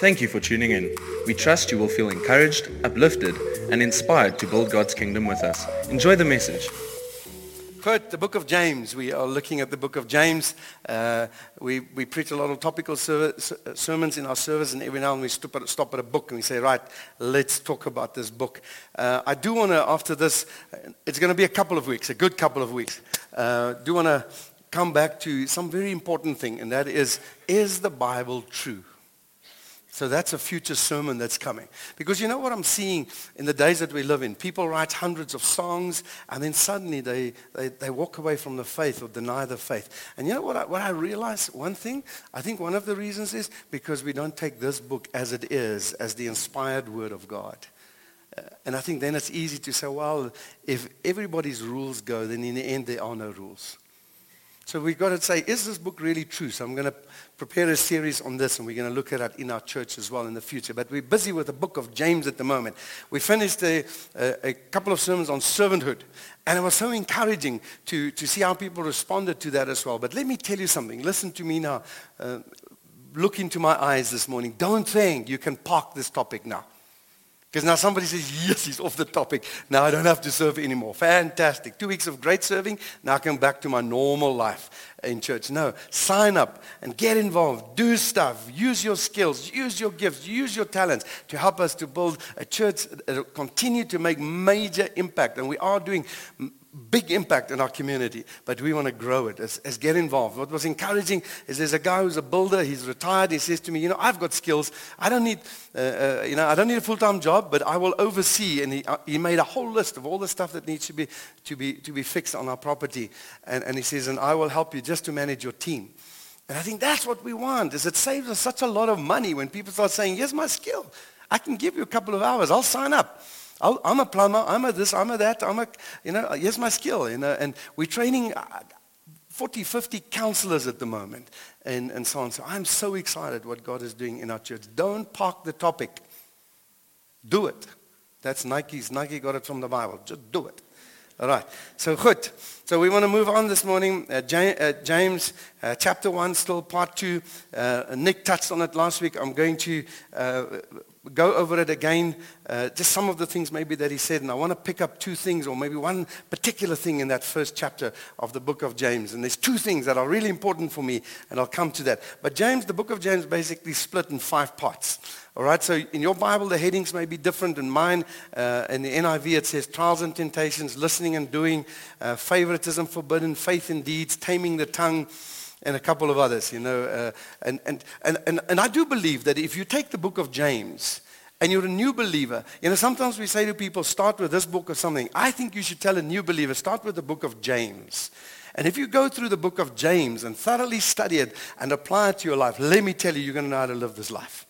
Thank you for tuning in. We trust you will feel encouraged, uplifted, and inspired to build God's kingdom with us. Enjoy the message. Quote, the book of James. We are looking at the book of James. Uh, we, we preach a lot of topical ser- sermons in our service, and every now and then we stop at, stop at a book and we say, right, let's talk about this book. Uh, I do want to, after this, it's going to be a couple of weeks, a good couple of weeks. Uh, do want to come back to some very important thing, and that is, is the Bible true? So that's a future sermon that's coming. Because you know what I'm seeing in the days that we live in? People write hundreds of songs and then suddenly they, they, they walk away from the faith or deny the faith. And you know what I, what I realize? One thing, I think one of the reasons is because we don't take this book as it is, as the inspired word of God. Uh, and I think then it's easy to say, well, if everybody's rules go, then in the end there are no rules. So we've got to say, is this book really true? So I'm going to prepare a series on this, and we're going to look at it in our church as well in the future. But we're busy with the book of James at the moment. We finished a, a, a couple of sermons on servanthood, and it was so encouraging to, to see how people responded to that as well. But let me tell you something. Listen to me now. Uh, look into my eyes this morning. Don't think you can park this topic now. Because now somebody says, yes, he's off the topic. Now I don't have to serve anymore. Fantastic. Two weeks of great serving. Now I come back to my normal life in church. No, sign up and get involved. Do stuff. Use your skills. Use your gifts. Use your talents to help us to build a church that will continue to make major impact. And we are doing big impact in our community, but we want to grow it as, as get involved. What was encouraging is there's a guy who's a builder. He's retired. He says to me, you know, I've got skills. I don't need, uh, uh, you know, I don't need a full-time job, but I will oversee. And he, uh, he made a whole list of all the stuff that needs to be, to be, to be fixed on our property. And, and he says, and I will help you just to manage your team. And I think that's what we want, is it saves us such a lot of money when people start saying, here's my skill. I can give you a couple of hours. I'll sign up. I am a plumber. I'm a this. I'm a that. I'm a, you know, here's my skill. You know, and we're training uh, 40, 50 counselors at the moment and, and so on. So I'm so excited what God is doing in our church. Don't park the topic. Do it. That's Nike's. Nike got it from the Bible. Just do it. All right. So good. So we want to move on this morning. Uh, uh, James, uh, chapter 1, still part 2. Uh, Nick touched on it last week. I'm going to go over it again, uh, just some of the things maybe that he said, and I want to pick up two things, or maybe one particular thing in that first chapter of the book of James. And there's two things that are really important for me, and I'll come to that. But James, the book of James, basically split in five parts. All right, so in your Bible, the headings may be different. In mine, uh, in the NIV, it says trials and temptations, listening and doing, uh, favoritism forbidden, faith in deeds, taming the tongue and a couple of others, you know. Uh, and, and, and, and, and I do believe that if you take the book of James and you're a new believer, you know, sometimes we say to people, start with this book or something. I think you should tell a new believer, start with the book of James. And if you go through the book of James and thoroughly study it and apply it to your life, let me tell you, you're going to know how to live this life.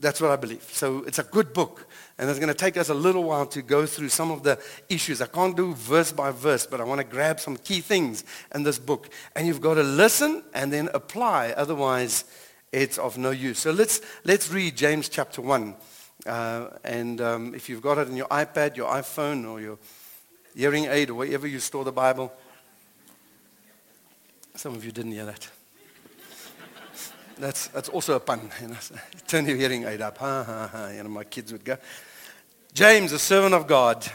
That's what I believe. So it's a good book. And it's going to take us a little while to go through some of the issues. I can't do verse by verse, but I want to grab some key things in this book. And you've got to listen and then apply. Otherwise, it's of no use. So let's, let's read James chapter 1. Uh, and um, if you've got it in your iPad, your iPhone, or your hearing aid, or wherever you store the Bible, some of you didn't hear that. That's, that's also a pun. You know. Turn your hearing aid up. Ha, ha, ha. You know, my kids would go. James, a servant of God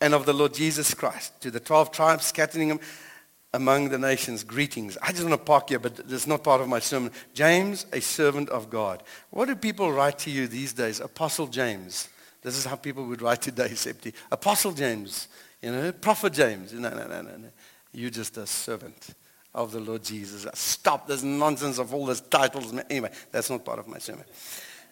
and of the Lord Jesus Christ, to the 12 tribes scattering them among the nations, greetings. I just want to park here, but it's not part of my sermon. James, a servant of God. What do people write to you these days? Apostle James. This is how people would write today, Septi. Apostle James, you know, Prophet James. No, no, no, no, no. You're just a servant of the Lord Jesus. Stop this nonsense of all these titles. Anyway, that's not part of my sermon.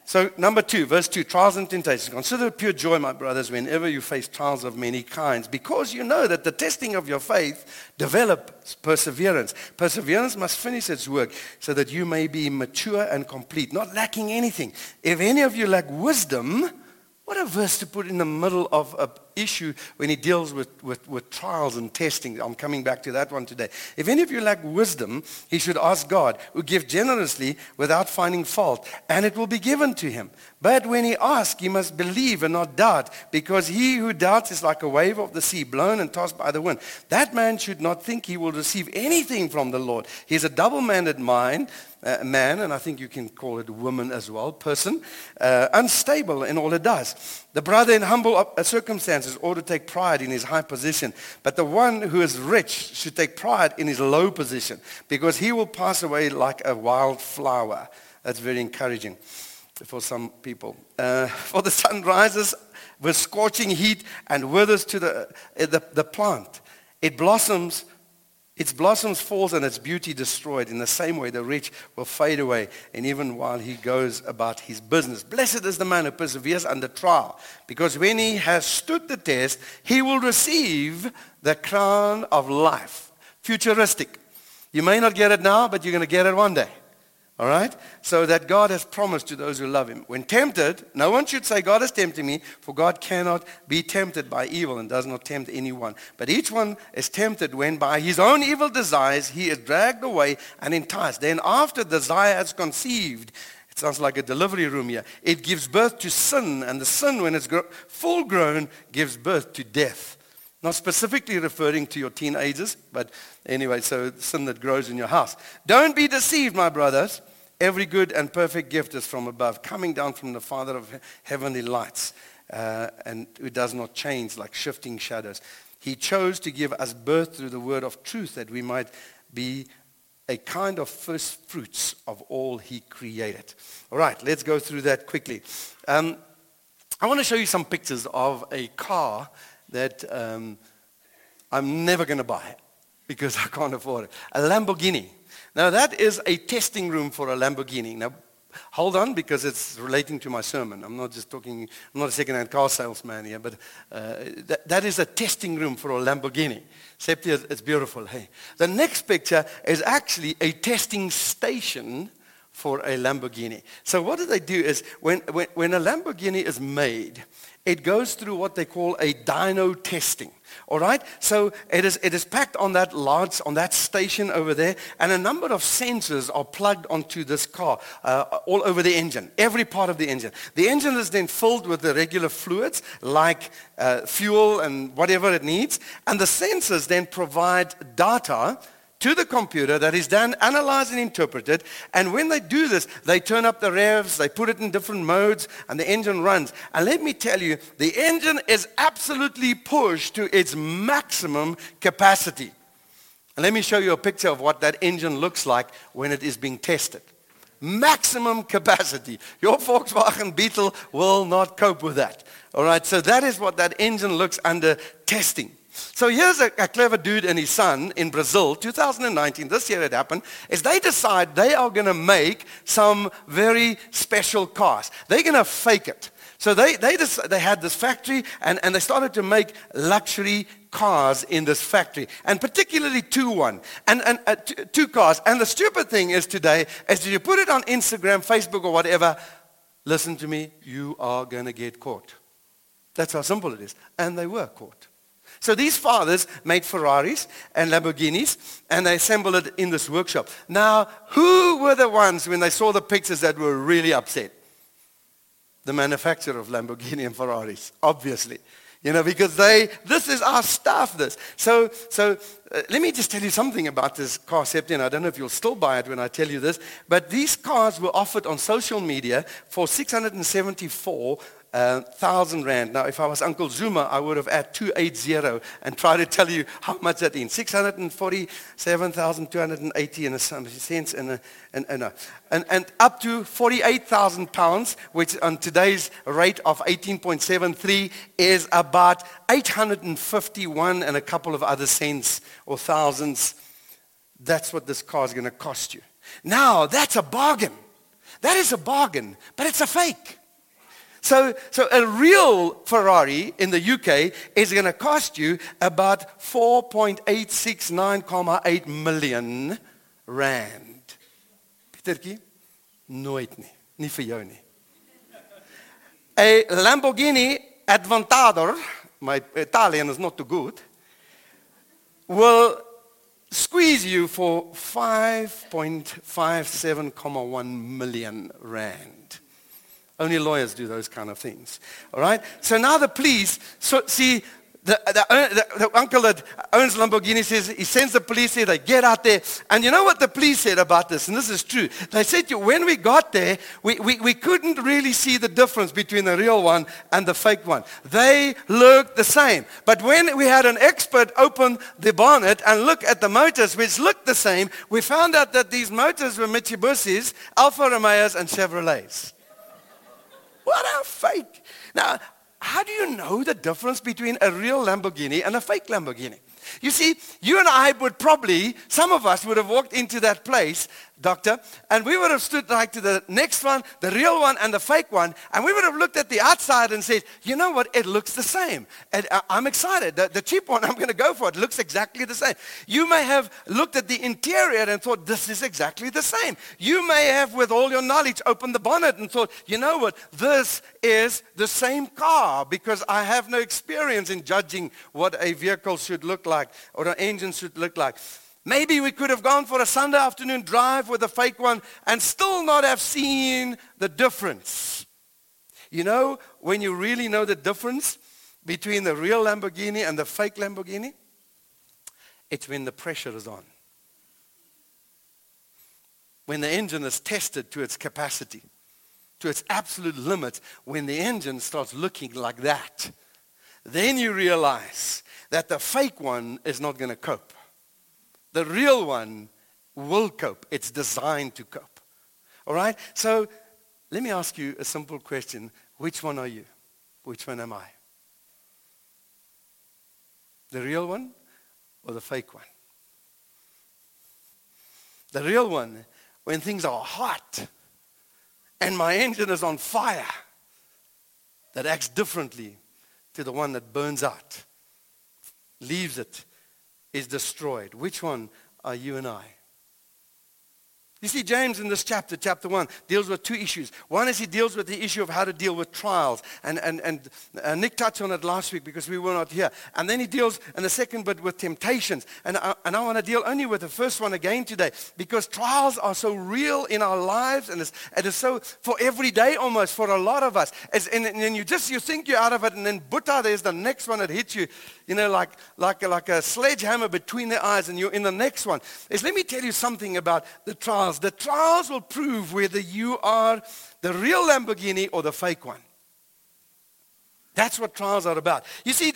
So, number two, verse two, trials and temptations. Consider pure joy, my brothers, whenever you face trials of many kinds, because you know that the testing of your faith develops perseverance. Perseverance must finish its work so that you may be mature and complete, not lacking anything. If any of you lack wisdom, what a verse to put in the middle of an issue when he deals with, with, with, trials and testing. I'm coming back to that one today. If any of you lack wisdom, he should ask God, who gives generously without finding fault, and it will be given to him. But when he asks, he must believe and not doubt, because he who doubts is like a wave of the sea, blown and tossed by the wind. That man should not think he will receive anything from the Lord. He has a double-minded mind uh, man, and I think you can call it woman as well, person, uh, unstable in all it does. The brother in humble uh, circumstances ought to take pride in his high position, but the one who is rich should take pride in his low position, because he will pass away like a wild flower. That's very encouraging for some people. Uh, for the sun rises with scorching heat and withers to the, uh, the, the plant. It blossoms its blossoms falls and its beauty destroyed. In the same way, the rich will fade away, and even while he goes about his business. Blessed is the man who perseveres under trial, because when he has stood the test, he will receive the crown of life. Futuristic. You may not get it now, but you're going to get it one day. All right? So that God has promised to those who love him. When tempted, no one should say, God has tempted me, for God cannot be tempted by evil and does not tempt anyone. But each one is tempted when by his own evil desires he is dragged away and enticed. Then after desire has conceived, it sounds like a delivery room here, it gives birth to sin, and the sin, when it's full grown, gives birth to death. Not specifically referring to your teenagers, but anyway, so sin that grows in your house. Don't be deceived, my brothers. Every good and perfect gift is from above, coming down from the Father of heavenly lights, uh, and it does not change like shifting shadows. He chose to give us birth through the word of truth that we might be a kind of first fruits of all he created. All right, let's go through that quickly. Um, I want to show you some pictures of a car that um, I'm never going to buy because I can't afford it. A Lamborghini. Now that is a testing room for a Lamborghini. Now hold on because it's relating to my sermon. I'm not just talking, I'm not a second-hand car salesman here, but uh, that, that is a testing room for a Lamborghini. Septi, it's beautiful. Hey, the next picture is actually a testing station for a Lamborghini. So what do they do is when, when, when a Lamborghini is made, it goes through what they call a dyno testing. All right? So it is, it is packed on that large, on that station over there, and a number of sensors are plugged onto this car uh, all over the engine, every part of the engine. The engine is then filled with the regular fluids like uh, fuel and whatever it needs, and the sensors then provide data to the computer that is then analyzed and interpreted. And when they do this, they turn up the revs, they put it in different modes, and the engine runs. And let me tell you, the engine is absolutely pushed to its maximum capacity. And let me show you a picture of what that engine looks like when it is being tested. Maximum capacity. Your Volkswagen Beetle will not cope with that. All right, so that is what that engine looks under testing. So here's a, a, clever dude and his son in Brazil, 2019, this year it happened, is they decide they are going to make some very special cars. They're going to fake it. So they, they, just, they had this factory and, and they started to make luxury cars in this factory, and particularly two one, and, and uh, two, two cars. And the stupid thing is today, is you put it on Instagram, Facebook, or whatever, listen to me, you are going to get caught. That's how simple it is. And they were caught. So these fathers made Ferraris and Lamborghinis, and they assembled it in this workshop. Now, who were the ones when they saw the pictures that were really upset? The manufacturer of Lamborghini and Ferraris, obviously. You know, because they, this is our stuff, this. So, so uh, let me just tell you something about this car, Septian. I don't know if you'll still buy it when I tell you this, but these cars were offered on social media for 674 uh, thousand rand. Now, if I was Uncle Zuma, I would have added 280 and try to tell you how much that is. 647,280 in a sense, and, a, and, and, a, and, and up to 48,000 pounds, which on today's rate of 18.73 is about 851 and a couple of other cents or thousands. That's what this car is going to cost you. Now, that's a bargain. That is a bargain, but it's a fake. So, so a real Ferrari in the UK is going to cost you about 4.869,8 million rand. Pietertjie, nooit nie. Nie vir jou Lamborghini Aventador, my Italian is not too good, will squeeze you for 5.57,1 million rand. Only lawyers do those kind of things. All right? So now the police, so see, the, the, uh, the, the, uncle that owns Lamborghini says, he sends the police here, they get out there. And you know what the police said about this? And this is true. They said when we got there, we, we, we couldn't really see the difference between the real one and the fake one. They looked the same. But when we had an expert open the bonnet and look at the motors, which looked the same, we found out that these motors were Mitsubishis, Alfa Romeos, and Chevrolets. What a fake. Now, how do you know the difference between a real Lamborghini and a fake Lamborghini? You see, you and I would probably, some of us would have walked into that place doctor, and we would have stood like to the next one, the real one and the fake one, and we would have looked at the outside and said, you know what, it looks the same. And uh, I'm excited. The, the cheap one, I'm going to go for it. It looks exactly the same. You may have looked at the interior and thought, this is exactly the same. You may have, with all your knowledge, opened the bonnet and thought, you know what, this is the same car because I have no experience in judging what a vehicle should look like or an engine should look like. Maybe we could have gone for a Sunday afternoon drive with a fake one and still not have seen the difference. You know, when you really know the difference between the real Lamborghini and the fake Lamborghini, it's when the pressure is on. When the engine is tested to its capacity, to its absolute limit, when the engine starts looking like that, then you realize that the fake one is not going to cope. The real one will cope. It's designed to cope. All right? So let me ask you a simple question. Which one are you? Which one am I? The real one or the fake one? The real one, when things are hot and my engine is on fire, that acts differently to the one that burns out, leaves it is destroyed. Which one are you and I? You see, James in this chapter, chapter 1, deals with two issues. One is he deals with the issue of how to deal with trials. And, and, and uh, Nick touched on it last week because we were not here. And then he deals in the second bit with temptations. And I, and I want to deal only with the first one again today because trials are so real in our lives and it's, it is so for every day almost for a lot of us. And, and you just you think you're out of it and then buta, there's the next one that hits you, you know, like, like, like a sledgehammer between the eyes and you're in the next one. Is let me tell you something about the trials trials. The trials will prove whether you are the real Lamborghini or the fake one. That's what trials are about. You see,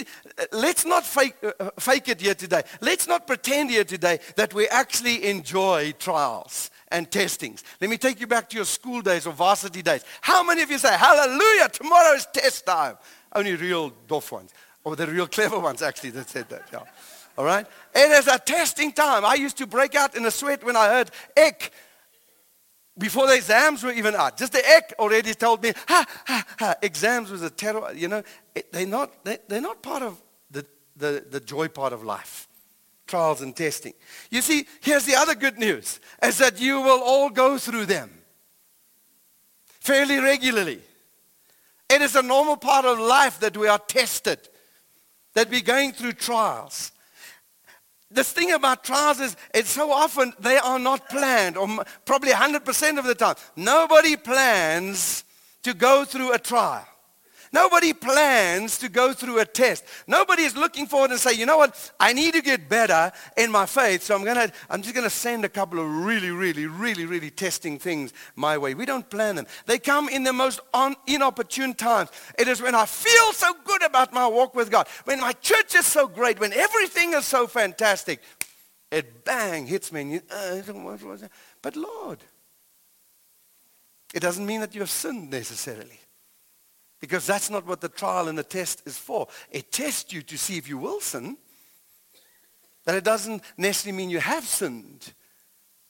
let's not fake, uh, fake it here today. Let's not pretend here today that we actually enjoy trials and testings. Let me take you back to your school days or varsity days. How many of you say, hallelujah, tomorrow is test time? Only real doff ones. Or the real clever ones actually that said that, yeah. All right? It is a testing time. I used to break out in a sweat when I heard ek before the exams were even out. Just the ek already told me, ha, ha, ha. Exams was a terrible, you know, it, they're, not, they, they're not part of the, the, the joy part of life. Trials and testing. You see, here's the other good news, is that you will all go through them fairly regularly. It is a normal part of life that we are tested, that we're going through trials the thing about trials is it's so often they are not planned, or probably 100% of the time. Nobody plans to go through a trial. Nobody plans to go through a test. Nobody is looking forward and say, you know what, I need to get better in my faith, so I'm gonna I'm just gonna send a couple of really, really, really, really testing things my way. We don't plan them. They come in the most inopportune times. It is when I feel so good about my walk with God, when my church is so great, when everything is so fantastic, it bang hits me and you, uh, but Lord, it doesn't mean that you have sinned necessarily. Because that's not what the trial and the test is for. It tests you to see if you will sin. But it doesn't necessarily mean you have sinned.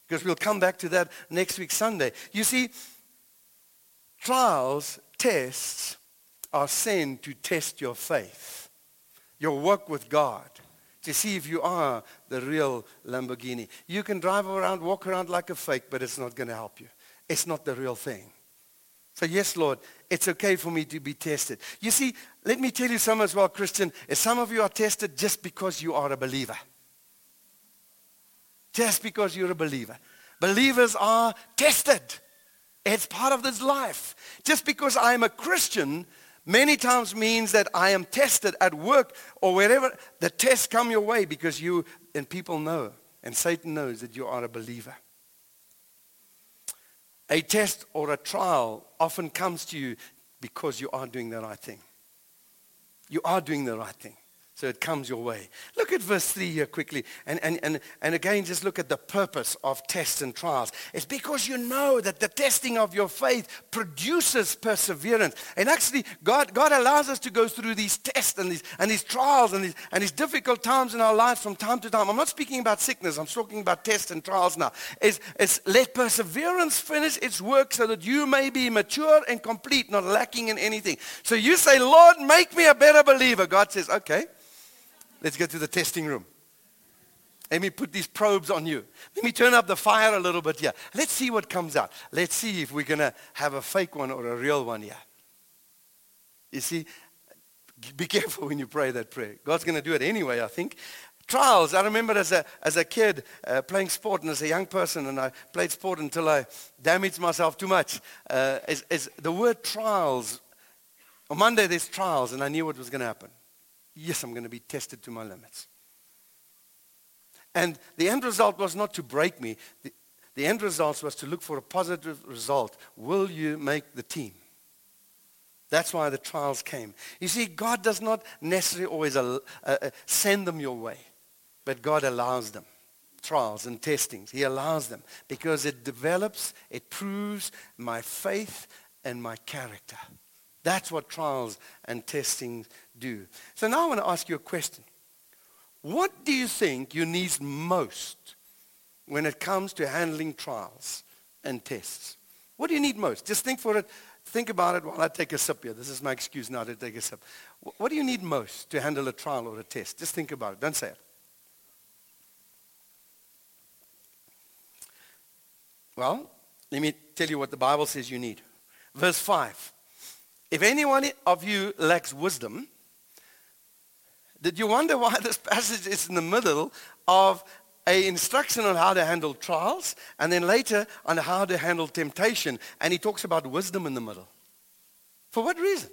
Because we'll come back to that next week Sunday. You see, trials, tests are sent to test your faith, your work with God, to see if you are the real Lamborghini. You can drive around, walk around like a fake, but it's not going to help you. It's not the real thing. So yes, Lord, it's okay for me to be tested. You see, let me tell you something as well, Christian. Some of you are tested just because you are a believer. Just because you're a believer. Believers are tested. It's part of this life. Just because I'm a Christian, Many times means that I am tested at work or wherever the tests come your way because you and people know and Satan knows that you are a believer. A test or a trial often comes to you because you are doing the right thing. You are doing the right thing. So it comes your way. Look at verse 3 here quickly. And, and, and, and again, just look at the purpose of tests and trials. It's because you know that the testing of your faith produces perseverance. And actually, God, God allows us to go through these tests and these, and these trials and these, and these difficult times in our lives from time to time. I'm not speaking about sickness. I'm talking about tests and trials now. It's, it's let perseverance finish its work so that you may be mature and complete, not lacking in anything. So you say, Lord, make me a better believer. God says, okay. Let's go to the testing room. Let me put these probes on you. Let me turn up the fire a little bit here. Let's see what comes out. Let's see if we're going to have a fake one or a real one here. You see, be careful when you pray that prayer. God's going to do it anyway, I think. Trials. I remember as a, as a kid uh, playing sport and as a young person, and I played sport until I damaged myself too much. Uh, is, is the word trials. On Monday, there's trials, and I knew what was going to happen yes, I'm going to be tested to my limits. And the end result was not to break me. The, the end result was to look for a positive result. Will you make the team? That's why the trials came. You see, God does not necessarily always uh, uh, send them your way, but God allows them. Trials and testings. He allows them because it develops, it proves my faith and my character. That's what trials and testing do. So now I want to ask you a question. What do you think you need most when it comes to handling trials and tests? What do you need most? Just think for it. Think about it while I take a sip here. This is my excuse now to take a sip. What do you need most to handle a trial or a test? Just think about it. Don't say it. Well, let me tell you what the Bible says you need. Verse 5. If anyone of you lacks wisdom, did you wonder why this passage is in the middle of a instruction on how to handle trials and then later on how to handle temptation and he talks about wisdom in the middle. For what reason?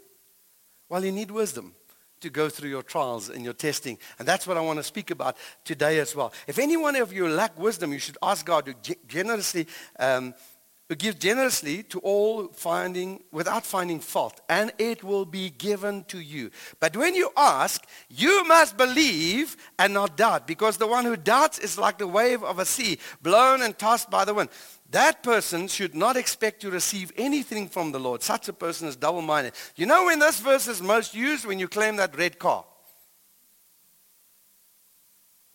Well, you need wisdom to go through your trials and your testing. And that's what I want to speak about today as well. If any one of you lack wisdom, you should ask God to generously um, who give generously to all finding without finding fault and it will be given to you. But when you ask you must believe and not doubt because the one who doubts is like the wave of a sea blown and tossed by the wind. That person should not expect to receive anything from the lord. Such a person is double-minded. You know when this verse is most used when you claim that red car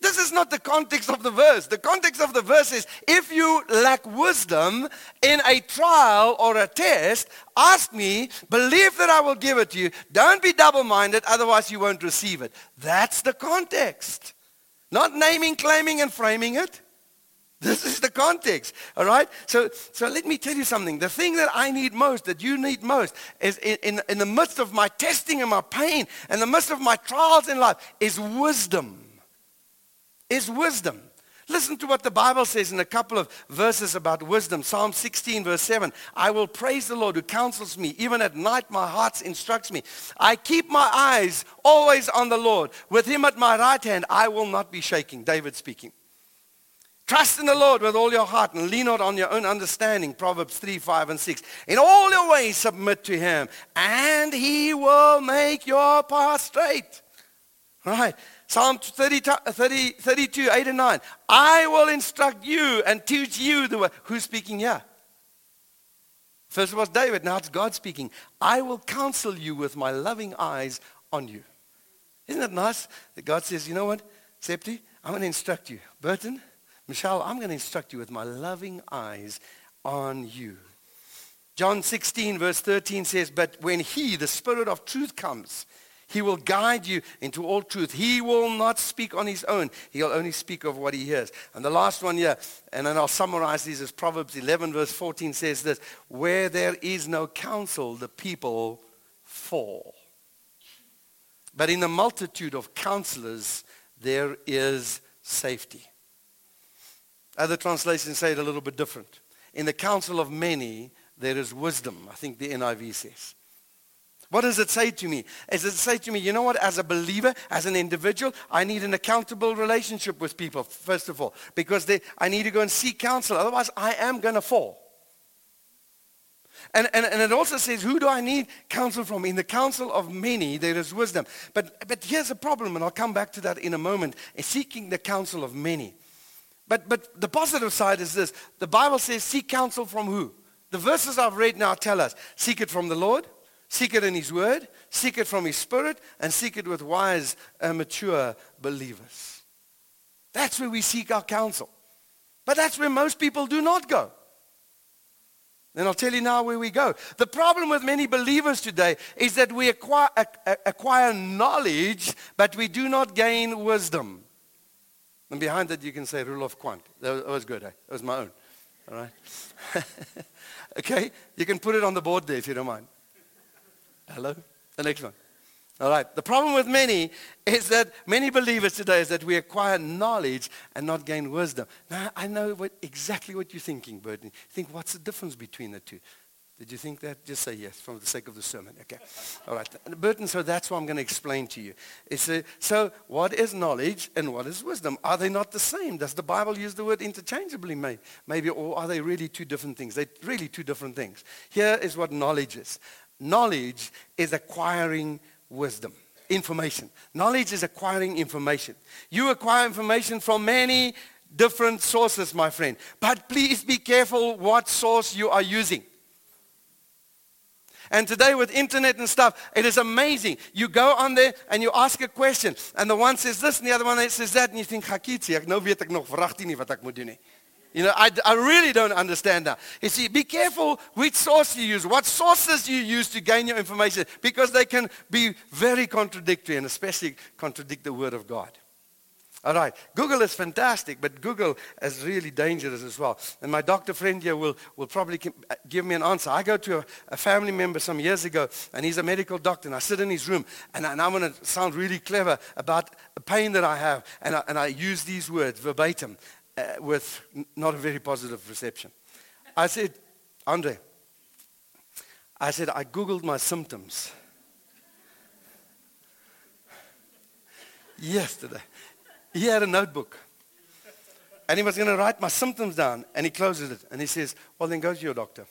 this is not the context of the verse. The context of the verse is if you lack wisdom in a trial or a test, ask me, believe that I will give it to you. Don't be double minded, otherwise, you won't receive it. That's the context. Not naming, claiming, and framing it. This is the context, all right? So, so let me tell you something. The thing that I need most, that you need most, is in, in, in the midst of my testing and my pain, in the midst of my trials in life, is wisdom is wisdom. Listen to what the Bible says in a couple of verses about wisdom. Psalm 16, verse 7. I will praise the Lord who counsels me. Even at night, my heart instructs me. I keep my eyes always on the Lord. With him at my right hand, I will not be shaking. David speaking. Trust in the Lord with all your heart and lean not on your own understanding. Proverbs 3, 5, and 6. In all your ways submit to him, and he will make your path straight. Right. Psalm 30, uh, 30, 32, 8 and 9. I will instruct you and teach you the way. Who's speaking here? First it was David, now it's God speaking. I will counsel you with my loving eyes on you. Isn't it nice that God says, you know what, Septi, I'm going to instruct you. Burton, Michelle, I'm going to instruct you with my loving eyes on you. John 16, verse 13 says, But when he, the Spirit of truth, comes, he will guide you into all truth. He will not speak on his own. He'll only speak of what he hears. And the last one here, and then I'll summarize these as Proverbs 11, verse 14 says this Where there is no counsel, the people fall. But in the multitude of counselors, there is safety. Other translations say it a little bit different. In the counsel of many, there is wisdom, I think the NIV says. What does it say to me? Does it say to me, you know what, as a believer, as an individual, I need an accountable relationship with people, first of all, because they, I need to go and seek counsel. Otherwise, I am going to fall. And, and, and it also says, who do I need counsel from? In the counsel of many, there is wisdom. But, but here's a problem, and I'll come back to that in a moment, is seeking the counsel of many. But, but the positive side is this. The Bible says, seek counsel from who? The verses I've read now tell us, seek it from the Lord, seek it in his word, seek it from his spirit, and seek it with wise and mature believers. That's where we seek our counsel. But that's where most people do not go. And I'll tell you now where we go. The problem with many believers today is that we acquire, acquire knowledge, but we do not gain wisdom. And behind that, you can say rule of quant. That was good. Eh? That was my own. All right. okay. You can put it on the board there if you don't mind. Hello. The next one. All right. The problem with many is that many believers today is that we acquire knowledge and not gain wisdom. Now, I know what, exactly what you're thinking, Burton. Think, what's the difference between the two? Did you think that? Just say yes for the sake of the sermon. Okay. All right. Burton, so that's what I'm going to explain to you. It's a, so what is knowledge and what is wisdom? Are they not the same? Does the Bible use the word interchangeably maybe? Or are they really two different things? They're really two different things. Here is what knowledge is. Knowledge is acquiring wisdom, information. Knowledge is acquiring information. You acquire information from many different sources, my friend. But please be careful what source you are using. And today with internet and stuff, it is amazing. You go on there and you ask a question. And the one says this and the other one says that. And you think, Hakitsi, ek nou weet ek nog vragtig nie wat ek moet doen nie. You know, I, I really don't understand that. You see, be careful which source you use, what sources you use to gain your information, because they can be very contradictory and especially contradict the Word of God. All right. Google is fantastic, but Google is really dangerous as well. And my doctor friend here will, will probably uh, give me an answer. I go to a, a family member some years ago, and he's a medical doctor, and I sit in his room, and, I, and I'm going to sound really clever about the pain that I have, and I, and I use these words verbatim uh, with not a very positive reception. I said, Andre, I said, I Googled my symptoms yesterday. He had a notebook. And he was going to write my symptoms down. And he closes it. And he says, well, then go to your doctor.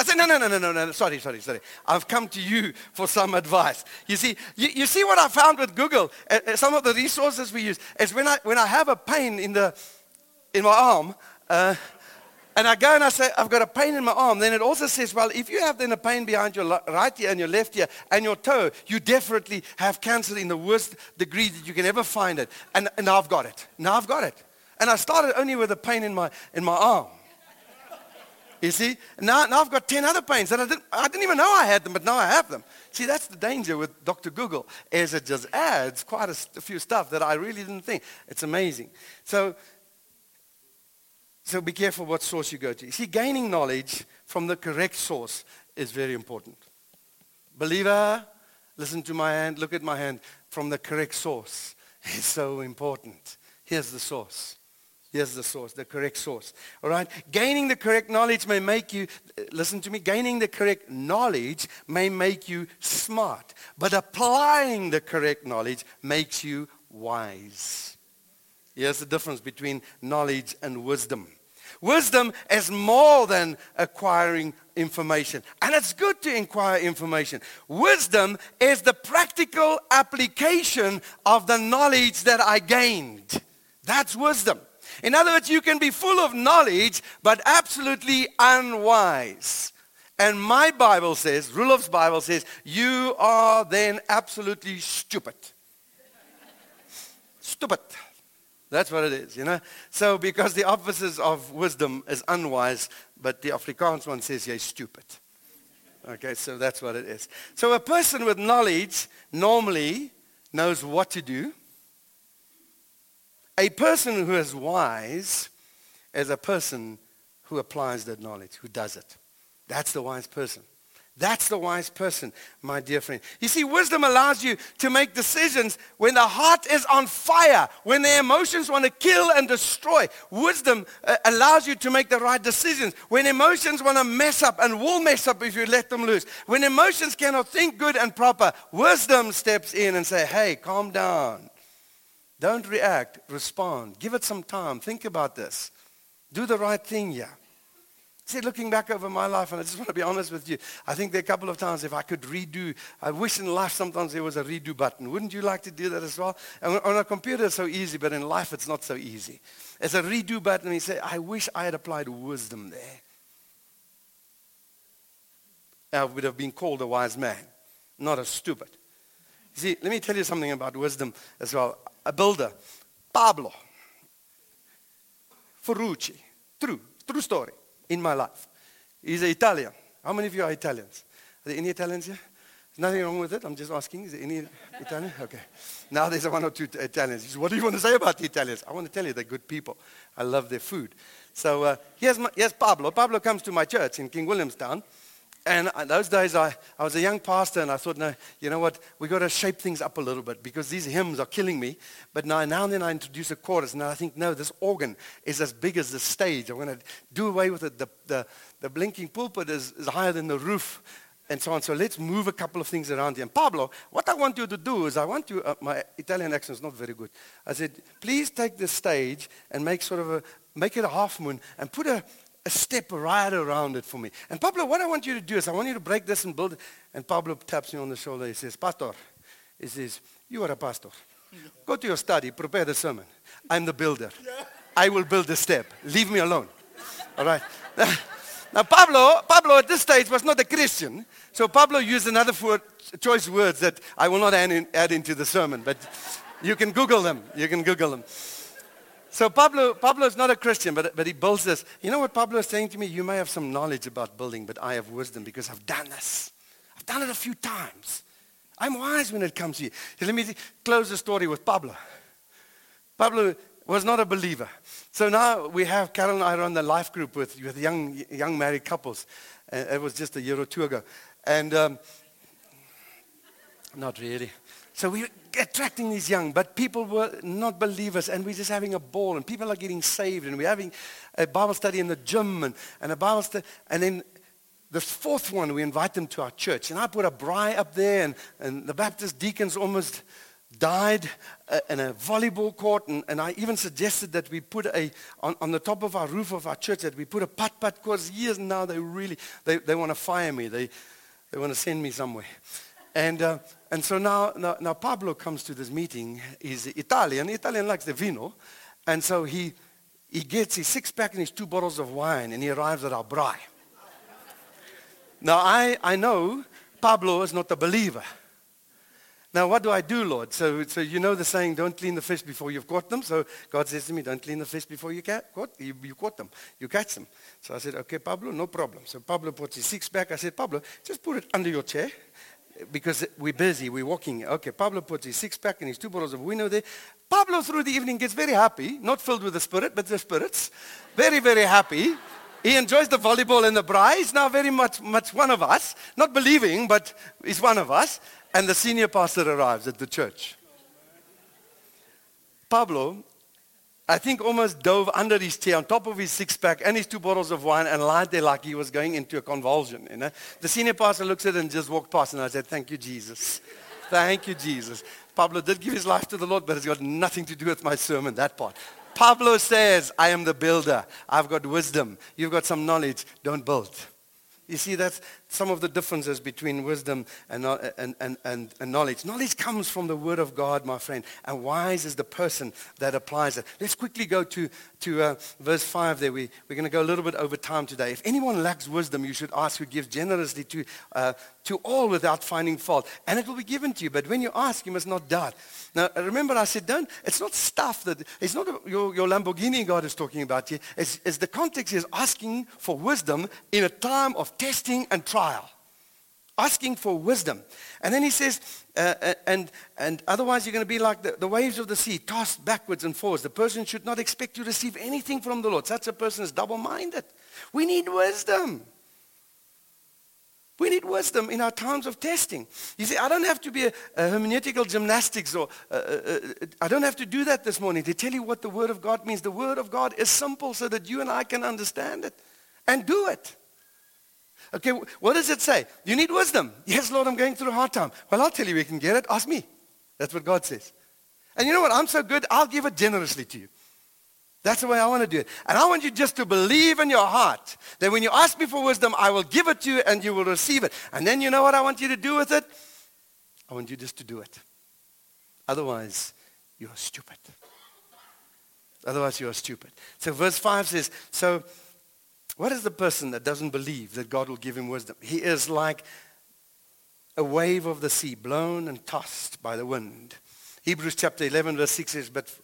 I said, no, no, no, no, no, no, sorry, sorry, sorry. I've come to you for some advice. You see, you, you see what I found with Google, uh, uh, some of the resources we use, is when I, when I have a pain in, the, in my arm, uh, and I go and I say, I've got a pain in my arm, then it also says, well, if you have then a pain behind your right ear and your left ear and your toe, you definitely have cancer in the worst degree that you can ever find it. And, and now I've got it. Now I've got it. And I started only with a pain in my, in my arm. You see? Now, now I've got 10 other pains that I didn't, I didn't even know I had them, but now I have them. See, that's the danger with Dr. Google, is it just adds quite a, a few stuff that I really didn't think. It's amazing. So, so be careful what source you go to. You see, gaining knowledge from the correct source is very important. Believer, listen to my hand, look at my hand, from the correct source is so important. Here's the source. Here's the source, the correct source. All right? Gaining the correct knowledge may make you, uh, listen to me, gaining the correct knowledge may make you smart. But applying the correct knowledge makes you wise. Here's the difference between knowledge and wisdom. Wisdom is more than acquiring information. And it's good to acquire information. Wisdom is the practical application of the knowledge that I gained. That's wisdom. In other words, you can be full of knowledge, but absolutely unwise. And my Bible says, Rulof's Bible says, you are then absolutely stupid. stupid. That's what it is, you know. So because the opposite of wisdom is unwise, but the Afrikaans one says you're stupid. Okay, so that's what it is. So a person with knowledge normally knows what to do a person who is wise is a person who applies that knowledge, who does it. That's the wise person. That's the wise person, my dear friend. You see, wisdom allows you to make decisions when the heart is on fire, when the emotions want to kill and destroy. Wisdom uh, allows you to make the right decisions. When emotions want to mess up and will mess up if you let them loose. When emotions cannot think good and proper, wisdom steps in and say, hey, calm down. Don't react, respond. Give it some time. Think about this. Do the right thing here. See, looking back over my life, and I just want to be honest with you, I think there are a couple of times if I could redo, I wish in life sometimes there was a redo button. Wouldn't you like to do that as well? And on a computer it's so easy, but in life it's not so easy. There's a redo button, and you say, I wish I had applied wisdom there. I would have been called a wise man, not a stupid. See, let me tell you something about wisdom as well. A builder, Pablo Ferrucci, true, true story in my life. He's an Italian. How many of you are Italians? Are there any Italians here? There's nothing wrong with it. I'm just asking. Is there any Italian? Okay. Now there's one or two Italians. Says, what do you want to say about the Italians? I want to tell you they're good people. I love their food. So uh, here's, my, here's Pablo. Pablo comes to my church in King Williamstown. And those days, I, I was a young pastor, and I thought, no, you know what? We've got to shape things up a little bit because these hymns are killing me. But now, now and then I introduce a chorus, and I think, no, this organ is as big as the stage. I'm going to do away with it. The, the, the blinking pulpit is, is higher than the roof, and so on. So let's move a couple of things around here. And Pablo, what I want you to do is I want you, uh, my Italian accent is not very good. I said, please take the stage and make sort of a, make it a half moon and put a, a step right around it for me. And Pablo, what I want you to do is I want you to break this and build it. And Pablo taps me on the shoulder. He says, Pastor, he says, you are a pastor. Go to your study, prepare the sermon. I'm the builder. I will build the step. Leave me alone. All right. Now, Pablo, Pablo at this stage was not a Christian. So Pablo used another choice words that I will not add, in, add into the sermon, but you can Google them. You can Google them. So Pablo, Pablo is not a Christian, but, but he builds this. You know what Pablo is saying to me? You may have some knowledge about building, but I have wisdom because I've done this. I've done it a few times. I'm wise when it comes to you. Let me close the story with Pablo. Pablo was not a believer. So now we have, Carol and I run the life group with, with young, young married couples. Uh, it was just a year or two ago. And um, not really. So we attracting these young, but people were not believers, and we're just having a ball, and people are getting saved, and we're having a Bible study in the gym, and, and a Bible study, and then the fourth one, we invite them to our church, and I put a braai up there, and, and the Baptist deacons almost died uh, in a volleyball court, and, and I even suggested that we put a, on, on the top of our roof of our church, that we put a putt-putt course. Years now, they really, they, they want to fire me. They, they want to send me somewhere. And, uh, and so now, now, now, Pablo comes to this meeting. He's Italian. Italian likes the vino. And so he, he gets his six-pack and his two bottles of wine, and he arrives at our braai. now, I, I know Pablo is not a believer. Now, what do I do, Lord? So, so you know the saying, don't clean the fish before you've caught them. So God says to me, don't clean the fish before you, ca- caught, you, you caught them. You catch them. So I said, okay, Pablo, no problem. So Pablo puts his six-pack. I said, Pablo, just put it under your chair because we're busy, we're walking. Okay, Pablo puts his six pack and his two bottles of wino there. Pablo, through the evening, gets very happy, not filled with the spirit, but the spirits. Very, very happy. He enjoys the volleyball and the braai. He's now very much, much one of us. Not believing, but he's one of us. And the senior pastor arrives at the church. Pablo I think almost dove under his chair on top of his six pack and his two bottles of wine and lied there like he was going into a convulsion. You know? The senior pastor looks at it and just walked past and I said, Thank you, Jesus. Thank you, Jesus. Pablo did give his life to the Lord, but it's got nothing to do with my sermon, that part. Pablo says, I am the builder. I've got wisdom. You've got some knowledge. Don't build. You see, that's some of the differences between wisdom and, and, and, and, and, knowledge. Knowledge comes from the Word of God, my friend, and wise is the person that applies it. Let's quickly go to, to uh, verse 5 there. We, we're going to go a little bit over time today. If anyone lacks wisdom, you should ask who gives generously to, uh, to all without finding fault, and it will be given to you. But when you ask, you must not doubt. Now, remember I said, don't, it's not stuff that, it's not your, your Lamborghini God is talking about here. It's, it's the context is asking for wisdom in a time of testing and trial. Asking for wisdom. And then he says, uh, uh, and, and otherwise you're going to be like the, the waves of the sea, tossed backwards and forwards. The person should not expect to receive anything from the Lord. Such a person is double-minded. We need wisdom. We need wisdom in our times of testing. You see, I don't have to be a, a hermeneutical gymnastics or uh, uh, uh, I don't have to do that this morning to tell you what the Word of God means. The Word of God is simple so that you and I can understand it and do it. Okay, what does it say? You need wisdom. Yes, Lord, I'm going through a hard time. Well, I'll tell you, we can get it. Ask me. That's what God says. And you know what? I'm so good, I'll give it generously to you. That's the way I want to do it. And I want you just to believe in your heart that when you ask me for wisdom, I will give it to you and you will receive it. And then you know what I want you to do with it? I want you just to do it. Otherwise, you are stupid. Otherwise, you are stupid. So verse 5 says, so what is the person that doesn't believe that God will give him wisdom? He is like a wave of the sea, blown and tossed by the wind. Hebrews chapter 11, verse 6 says, but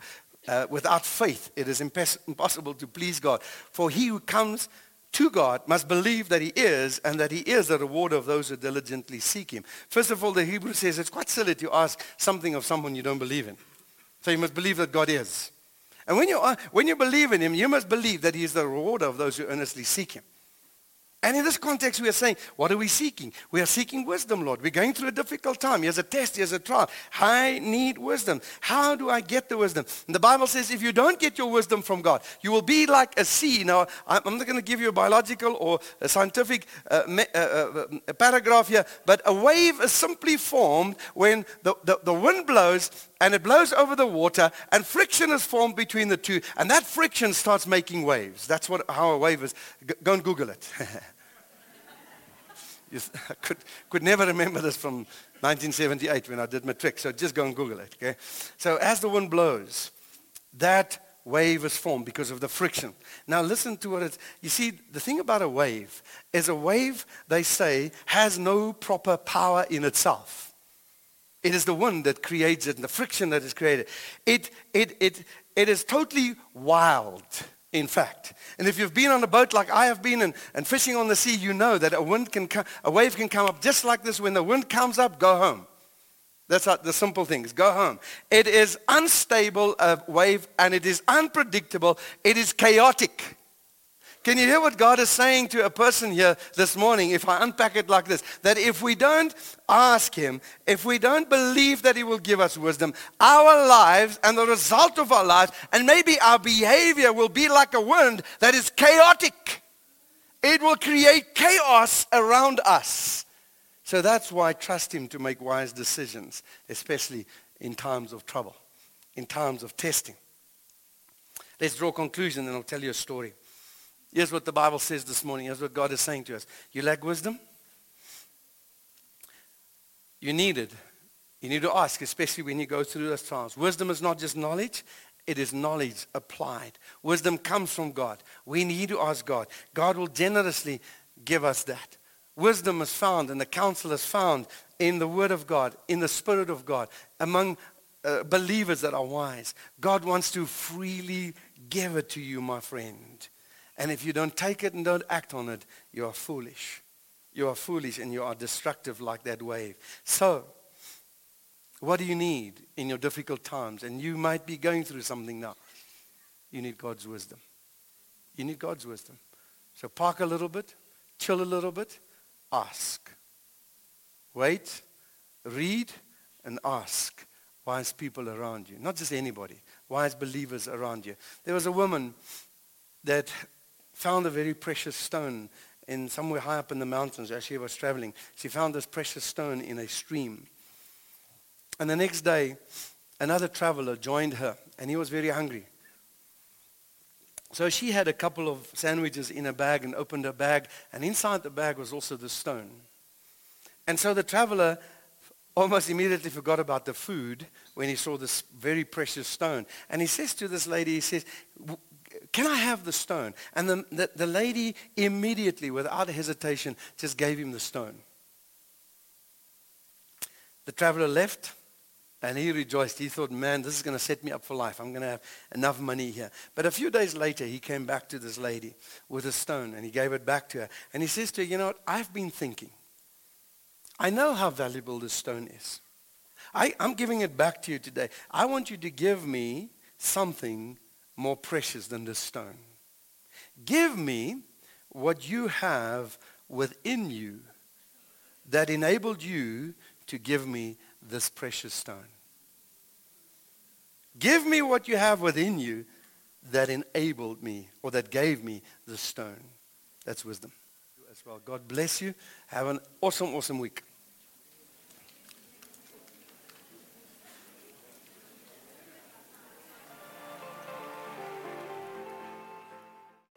uh, without faith, it is impossible to please God. For he who comes to God must believe that he is and that he is the rewarder of those who diligently seek him. First of all, the Hebrew says it's quite silly to ask something of someone you don't believe in. So you must believe that God is. And when you, are, when you believe in him, you must believe that he is the rewarder of those who earnestly seek him. And in this context, we are saying, what are we seeking? We are seeking wisdom, Lord. We're going through a difficult time. Here's a test, here's a trial. I need wisdom. How do I get the wisdom? And the Bible says if you don't get your wisdom from God, you will be like a sea. Now, I'm not going to give you a biological or a scientific uh, uh, uh paragraph here, but a wave is simply formed when the, the, the wind blows and it blows over the water and friction is formed between the two. And that friction starts making waves. That's what, how a wave is. Go and Google it. I could, could never remember this from 1978 when I did matric, so just go and Google it, okay? So as the wind blows, that wave is formed because of the friction. Now listen to what it's, you see, the thing about a wave is a wave, they say, has no proper power in itself. It is the wind that creates it and the friction that is created. It, it, it, it is totally wild in fact. And if you've been on a boat like I have been and, and fishing on the sea, you know that a, wind can a wave can come up just like this. When the wind comes up, go home. That's the simple things. Go home. It is unstable, a wave, and it is unpredictable. It is chaotic. Can you hear what God is saying to a person here this morning if I unpack it like this? That if we don't ask Him, if we don't believe that He will give us wisdom, our lives and the result of our lives, and maybe our behavior will be like a wind that is chaotic. It will create chaos around us. So that's why I trust Him to make wise decisions, especially in times of trouble, in times of testing. Let's draw a conclusion and I'll tell you a story. Here's what the Bible says this morning. Here's what God is saying to us. You lack wisdom? You need it. You need to ask, especially when you go through those trials. Wisdom is not just knowledge. It is knowledge applied. Wisdom comes from God. We need to ask God. God will generously give us that. Wisdom is found and the counsel is found in the Word of God, in the Spirit of God, among uh, believers that are wise. God wants to freely give it to you, my friend. And if you don't take it and don't act on it, you are foolish. You are foolish and you are destructive like that wave. So, what do you need in your difficult times? And you might be going through something now. You need God's wisdom. You need God's wisdom. So park a little bit, chill a little bit, ask. Wait, read, and ask wise people around you. Not just anybody, wise believers around you. There was a woman that found a very precious stone in somewhere high up in the mountains as she was traveling. She found this precious stone in a stream. And the next day, another traveler joined her, and he was very hungry. So she had a couple of sandwiches in a bag and opened her bag, and inside the bag was also the stone. And so the traveler almost immediately forgot about the food when he saw this very precious stone. And he says to this lady, he says, can I have the stone? And the, the, the lady immediately, without hesitation, just gave him the stone. The traveler left and he rejoiced. He thought, man, this is going to set me up for life. I'm going to have enough money here. But a few days later, he came back to this lady with a stone and he gave it back to her. And he says to her, you know what? I've been thinking. I know how valuable this stone is. I, I'm giving it back to you today. I want you to give me something more precious than this stone. Give me what you have within you that enabled you to give me this precious stone? Give me what you have within you that enabled me or that gave me the stone. That's wisdom as well. God bless you. Have an awesome, awesome week.